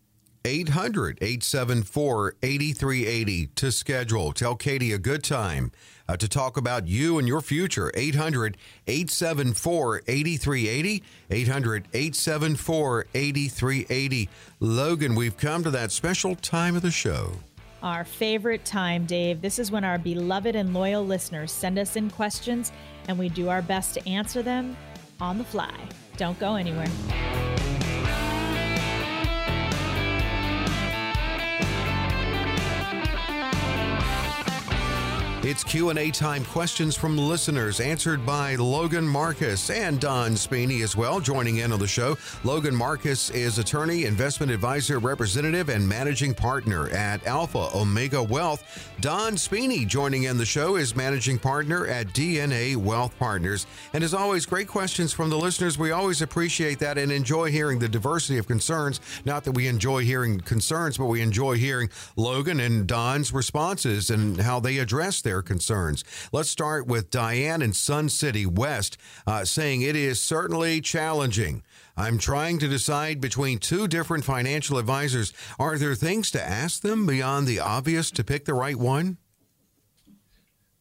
Speaker 3: 800 874 8380 to schedule. Tell Katie a good time uh, to talk about you and your future. 800 874 8380. 800 874 8380. Logan, we've come to that special time of the show.
Speaker 1: Our favorite time, Dave. This is when our beloved and loyal listeners send us in questions and we do our best to answer them on the fly. Don't go anywhere.
Speaker 3: It's Q&A time questions from listeners answered by Logan Marcus and Don Spini as well joining in on the show. Logan Marcus is attorney, investment advisor, representative and managing partner at Alpha Omega Wealth. Don Spini joining in the show is managing partner at DNA Wealth Partners. And as always, great questions from the listeners. We always appreciate that and enjoy hearing the diversity of concerns. Not that we enjoy hearing concerns, but we enjoy hearing Logan and Don's responses and how they address their their concerns. Let's start with Diane in Sun City West uh, saying it is certainly challenging. I'm trying to decide between two different financial advisors. Are there things to ask them beyond the obvious to pick the right one?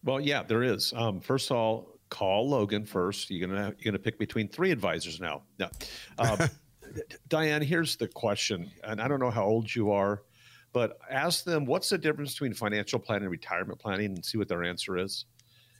Speaker 4: Well, yeah, there is. Um, first of all, call Logan first. You're gonna you're gonna pick between three advisors now. No, um, (laughs) Diane, here's the question, and I don't know how old you are but ask them what's the difference between financial planning and retirement planning? and see what their answer is.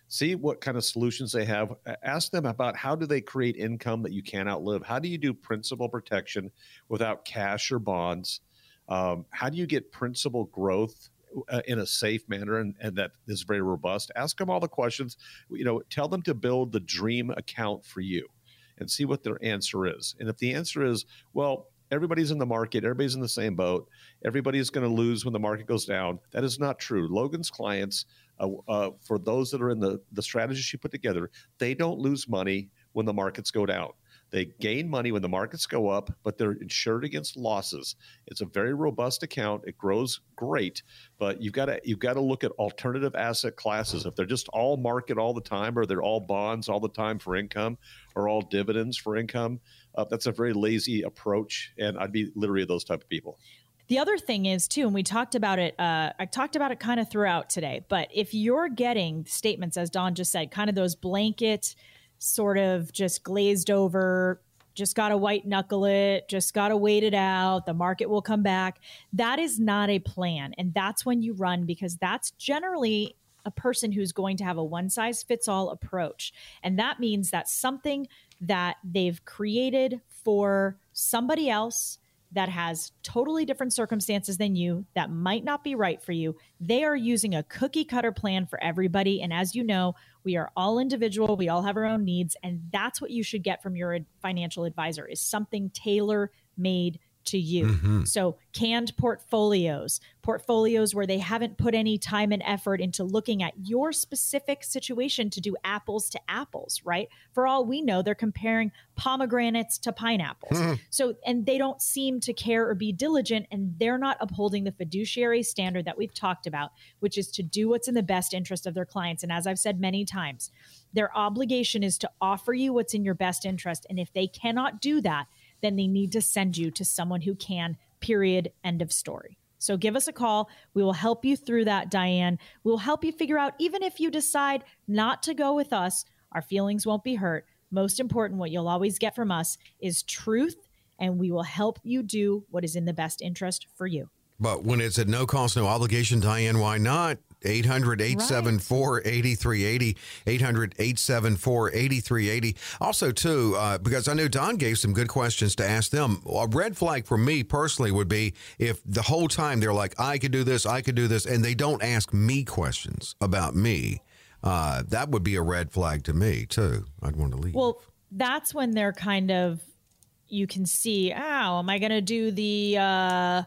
Speaker 4: See what kind of solutions they have. Ask them about how do they create income that you can't outlive? How do you do principal protection without cash or bonds? Um, how do you get principal growth uh, in a safe manner and, and that is very robust? Ask them all the questions. You know tell them to build the dream account for you and see what their answer is. And if the answer is well everybody's in the market, everybody's in the same boat, everybody's going to lose when the market goes down. That is not true. Logan's clients, uh, uh, for those that are in the, the strategy she put together, they don't lose money when the markets go down. They gain money when the markets go up, but they're insured against losses. It's a very robust account. It grows great, but you've got to you've got to look at alternative asset classes. If they're just all market all the time, or they're all bonds all the time for income, or all dividends for income, uh, that's a very lazy approach, and I'd be literally those type of people.
Speaker 1: The other thing is too, and we talked about it. Uh, I talked about it kind of throughout today. But if you're getting statements, as Don just said, kind of those blanket, sort of just glazed over, just got to white knuckle it, just got to wait it out. The market will come back. That is not a plan, and that's when you run because that's generally a person who's going to have a one size fits all approach. And that means that something that they've created for somebody else that has totally different circumstances than you that might not be right for you. They are using a cookie cutter plan for everybody. And as you know, we are all individual, we all have our own needs. And that's what you should get from your financial advisor is something tailor made to you. Mm-hmm. So, canned portfolios, portfolios where they haven't put any time and effort into looking at your specific situation to do apples to apples, right? For all we know, they're comparing pomegranates to pineapples. Mm-hmm. So, and they don't seem to care or be diligent, and they're not upholding the fiduciary standard that we've talked about, which is to do what's in the best interest of their clients. And as I've said many times, their obligation is to offer you what's in your best interest. And if they cannot do that, then they need to send you to someone who can, period, end of story. So give us a call. We will help you through that, Diane. We'll help you figure out, even if you decide not to go with us, our feelings won't be hurt. Most important, what you'll always get from us is truth, and we will help you do what is in the best interest for you.
Speaker 3: But when it's at no cost, no obligation, Diane, why not? 800 874 8380. 800 874 8380. Also, too, uh, because I know Don gave some good questions to ask them. A red flag for me personally would be if the whole time they're like, I could do this, I could do this, and they don't ask me questions about me. Uh, that would be a red flag to me, too. I'd want to leave.
Speaker 1: Well, that's when they're kind of, you can see, oh, am I going to do the, uh,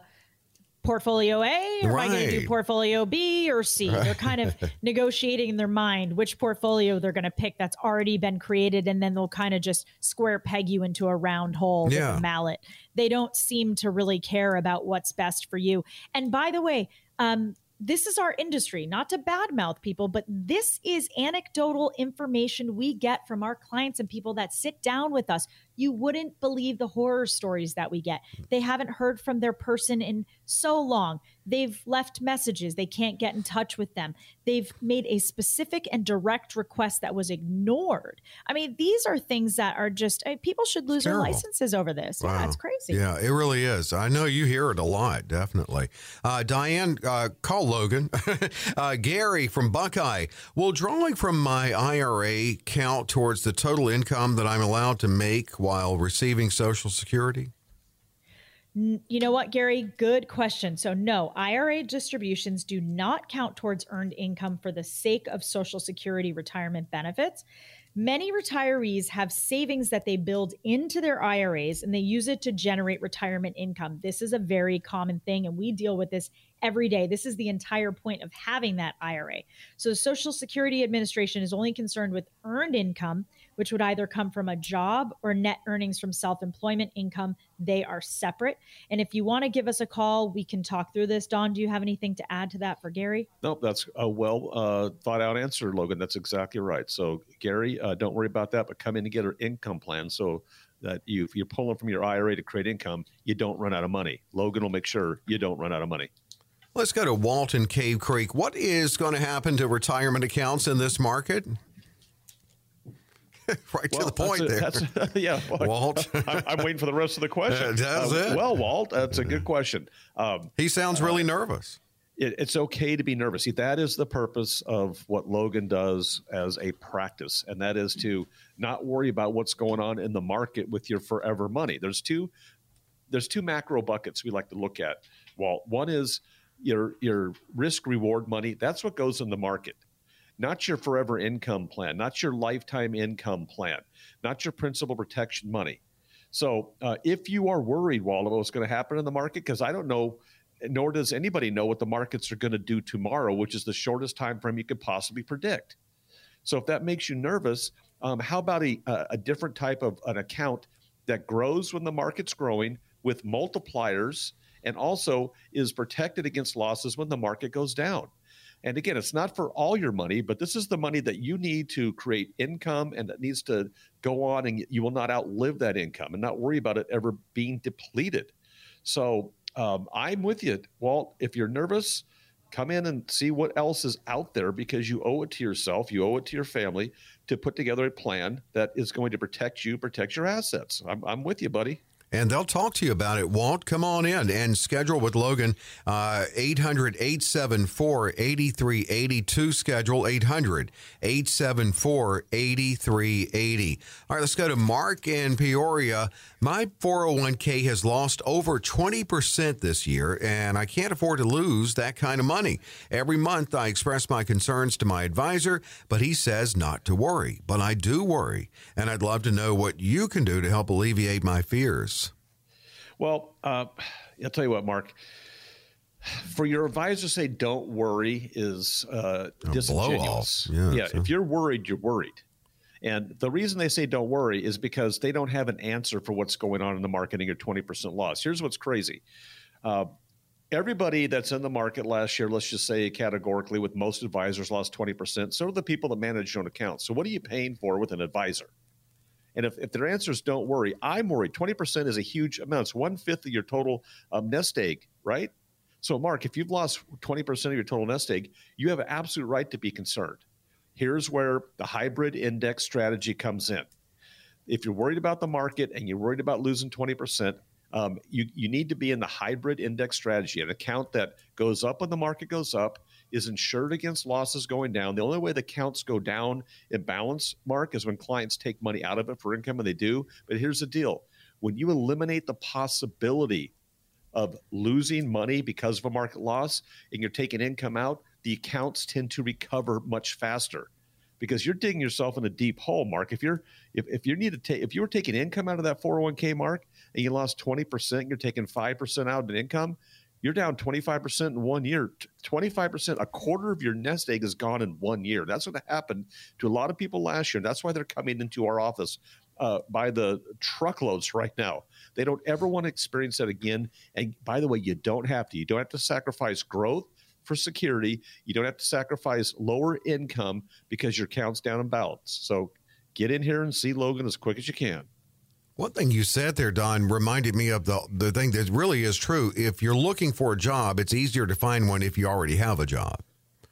Speaker 1: portfolio A or right. am I going to do portfolio B or C? Right. They're kind of (laughs) negotiating in their mind which portfolio they're going to pick that's already been created, and then they'll kind of just square peg you into a round hole yeah. with a mallet. They don't seem to really care about what's best for you. And by the way, um, this is our industry, not to badmouth people, but this is anecdotal information we get from our clients and people that sit down with us You wouldn't believe the horror stories that we get. They haven't heard from their person in so long. They've left messages. They can't get in touch with them. They've made a specific and direct request that was ignored. I mean, these are things that are just I mean, people should lose their licenses over this. Wow. Yeah, it's crazy.
Speaker 3: Yeah, it really is. I know you hear it a lot, definitely. Uh, Diane, uh, call Logan. (laughs) uh, Gary from Buckeye. Will drawing from my IRA count towards the total income that I'm allowed to make while receiving Social Security?
Speaker 1: You know what, Gary? Good question. So, no, IRA distributions do not count towards earned income for the sake of Social Security retirement benefits. Many retirees have savings that they build into their IRAs and they use it to generate retirement income. This is a very common thing, and we deal with this every day. This is the entire point of having that IRA. So, the Social Security Administration is only concerned with earned income which would either come from a job or net earnings from self employment income. They are separate. And if you want to give us a call, we can talk through this. Don, do you have anything to add to that for Gary?
Speaker 4: Nope, that's a well uh, thought out answer, Logan. That's exactly right. So, Gary, uh, don't worry about that, but come in and get an income plan. So, that you, if you're pulling from your IRA to create income, you don't run out of money. Logan will make sure you don't run out of money.
Speaker 3: Let's go to Walton Cave Creek. What is going to happen to retirement accounts in this market? (laughs) right well, to the point a, there. (laughs)
Speaker 4: yeah, Walt. (laughs) I'm, I'm, waiting for the rest of the question.
Speaker 3: that's uh,
Speaker 4: it. Well, Walt, that's a good question.
Speaker 3: Um, he sounds really uh, nervous.
Speaker 4: It, it's okay to be nervous. See, that is the purpose of what Logan does as a practice, and that is to not worry about what's going on in the market with your forever money. There's two, there's two macro buckets we like to look at. Walt, one is your your risk reward money. That's what goes in the market not your forever income plan, not your lifetime income plan, not your principal protection money. So uh, if you are worried, about what's going to happen in the market, because I don't know, nor does anybody know what the markets are going to do tomorrow, which is the shortest time frame you could possibly predict. So if that makes you nervous, um, how about a, a different type of an account that grows when the market's growing with multipliers and also is protected against losses when the market goes down? And again, it's not for all your money, but this is the money that you need to create income and that needs to go on and you will not outlive that income and not worry about it ever being depleted. So um, I'm with you, Walt. If you're nervous, come in and see what else is out there because you owe it to yourself, you owe it to your family to put together a plan that is going to protect you, protect your assets. I'm, I'm with you, buddy
Speaker 3: and they'll talk to you about it. Walt, come on in and schedule with Logan. Uh, 800 874 8382. Schedule 800 874 8380. All right, let's go to Mark in Peoria. My 401k has lost over 20% this year, and I can't afford to lose that kind of money. Every month, I express my concerns to my advisor, but he says not to worry. But I do worry, and I'd love to know what you can do to help alleviate my fears.
Speaker 4: Well, uh, I'll tell you what, Mark. For your advisor to say "Don't worry" is uh, disingenuous. Yeah, yeah so. if you're worried, you're worried. And the reason they say "Don't worry" is because they don't have an answer for what's going on in the market and your 20% loss. Here's what's crazy. Uh, everybody that's in the market last year, let's just say categorically, with most advisors lost 20%. So are the people that manage your own accounts. So what are you paying for with an advisor? And if, if their answers don't worry, I'm worried. 20% is a huge amount. It's one fifth of your total um, nest egg, right? So, Mark, if you've lost 20% of your total nest egg, you have an absolute right to be concerned. Here's where the hybrid index strategy comes in. If you're worried about the market and you're worried about losing 20%, um, you, you need to be in the hybrid index strategy, an account that goes up when the market goes up is insured against losses going down. The only way the counts go down in balance, Mark, is when clients take money out of it for income, and they do. But here's the deal when you eliminate the possibility of losing money because of a market loss and you're taking income out, the accounts tend to recover much faster because you're digging yourself in a deep hole, Mark. If you're if, if you need to take if you were taking income out of that 401k Mark and you lost 20%, you're taking 5% out in income, you're down 25% in one year. 25%, a quarter of your nest egg is gone in one year. That's what happened to a lot of people last year. That's why they're coming into our office uh, by the truckloads right now. They don't ever want to experience that again. And by the way, you don't have to. You don't have to sacrifice growth for security. You don't have to sacrifice lower income because your count's down in balance. So get in here and see Logan as quick as you can.
Speaker 3: One thing you said there, Don, reminded me of the the thing that really is true. If you're looking for a job, it's easier to find one if you already have a job.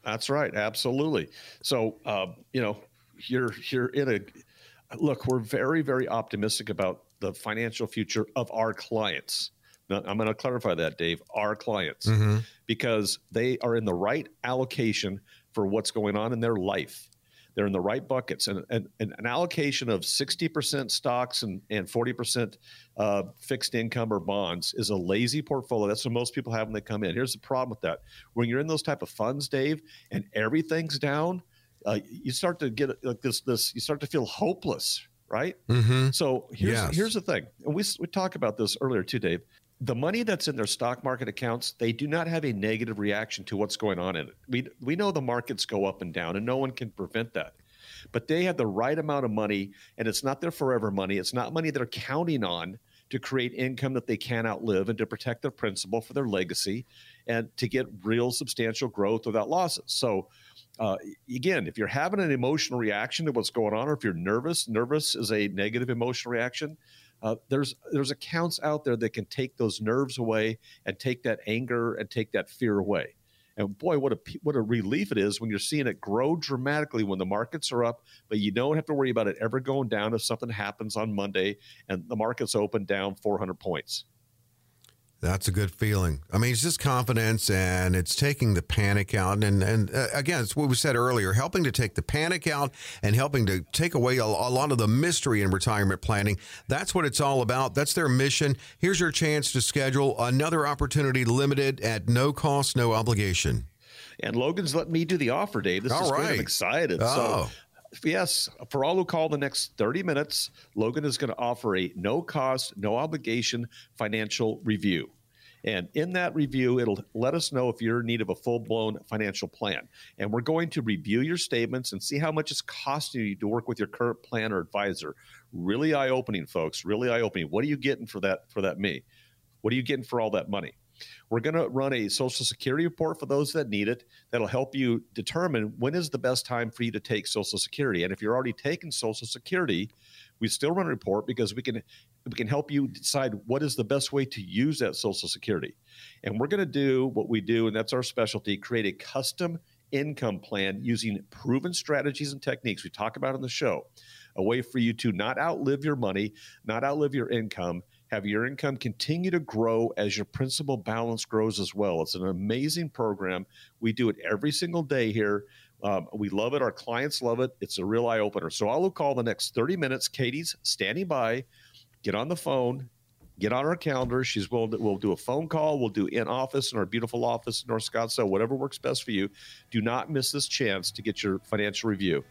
Speaker 4: That's right, absolutely. So, uh, you know, you're you're in a look. We're very very optimistic about the financial future of our clients. Now, I'm going to clarify that, Dave. Our clients, mm-hmm. because they are in the right allocation for what's going on in their life they're in the right buckets. And, and, and an allocation of 60% stocks and, and 40% uh, fixed income or bonds is a lazy portfolio. That's what most people have when they come in. Here's the problem with that. When you're in those type of funds, Dave, and everything's down, uh, you start to get like this, this, you start to feel hopeless, right? Mm-hmm. So here's, yes. here's the thing. And we, we talked about this earlier too, Dave the money that's in their stock market accounts, they do not have a negative reaction to what's going on in it. We we know the markets go up and down, and no one can prevent that. But they have the right amount of money, and it's not their forever money. It's not money they're counting on to create income that they can outlive and to protect their principal for their legacy and to get real substantial growth without losses. So uh, again, if you're having an emotional reaction to what's going on, or if you're nervous, nervous is a negative emotional reaction. Uh, there's there's accounts out there that can take those nerves away and take that anger and take that fear away. And boy, what a what a relief it is when you're seeing it grow dramatically when the markets are up, but you don't have to worry about it ever going down if something happens on Monday and the markets open down 400 points.
Speaker 3: That's a good feeling. I mean, it's just confidence and it's taking the panic out. And, and uh, again, it's what we said earlier helping to take the panic out and helping to take away a, a, lot of the mystery in retirement planning. That's what it's all about. That's their mission. Here's your chance to schedule another opportunity limited at no cost, no obligation.
Speaker 4: And Logan's let me do the offer, Dave. This all is right. great. I'm excited. Oh. So yes, for all who call the next 30 minutes, Logan is going to offer a no cost, no obligation financial review. And in that review, it'll let us know if you're in need of a full blown financial plan. And we're going to review your statements and see how much it's costing you to work with your current plan or advisor. Really eye opening, folks. Really eye opening. What are you getting for that for that me? What are you getting for all that money? We're going to run a Social Security report for those that need it. That'll help you determine when is the best time for you to take Social Security. And if you're already taking Social Security, we still run a report because we can we can help you decide what is the best way to use that Social Security. And we're going to do what we do, and that's our specialty: create a custom income plan using proven strategies and techniques we talk about on the show. A way for you to not outlive your money, not outlive your income, have your income continue to grow as your principal balance grows as well. It's an amazing program. We do it every single day here. Um, we love it. Our clients love it. It's a real eye opener. So I'll call the next 30 minutes. Katie's standing by. Get on the phone. Get on our calendar. She's will we'll do a phone call. We'll do in office in our beautiful office in North Scottsdale. Whatever works best for you. Do not miss this chance to get your financial review.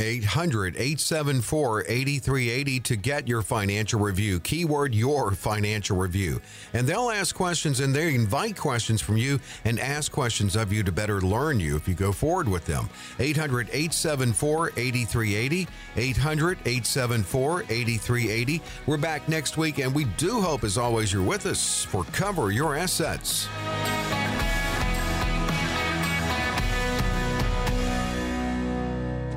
Speaker 3: 800 874 8380 to get your financial review. Keyword your financial review. And they'll ask questions and they invite questions from you and ask questions of you to better learn you if you go forward with them. 800 874 8380. 800 874 8380. We're back next week and we do hope, as always, you're with us for Cover Your Assets.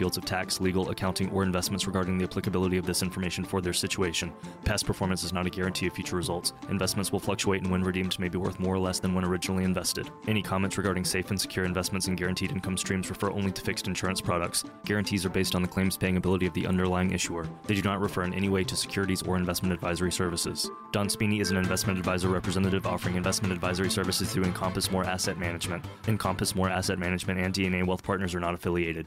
Speaker 6: fields of tax, legal, accounting, or investments regarding the applicability of this information for their situation. Past performance is not a guarantee of future results. Investments will fluctuate and when redeemed may be worth more or less than when originally invested. Any comments regarding safe and secure investments and guaranteed income streams refer only to fixed insurance products. Guarantees are based on the claims paying ability of the underlying issuer. They do not refer in any way to securities or investment advisory services. Don Spini is an investment advisor representative offering investment advisory services through Encompass More Asset Management. Encompass More Asset Management and DNA Wealth Partners are not affiliated.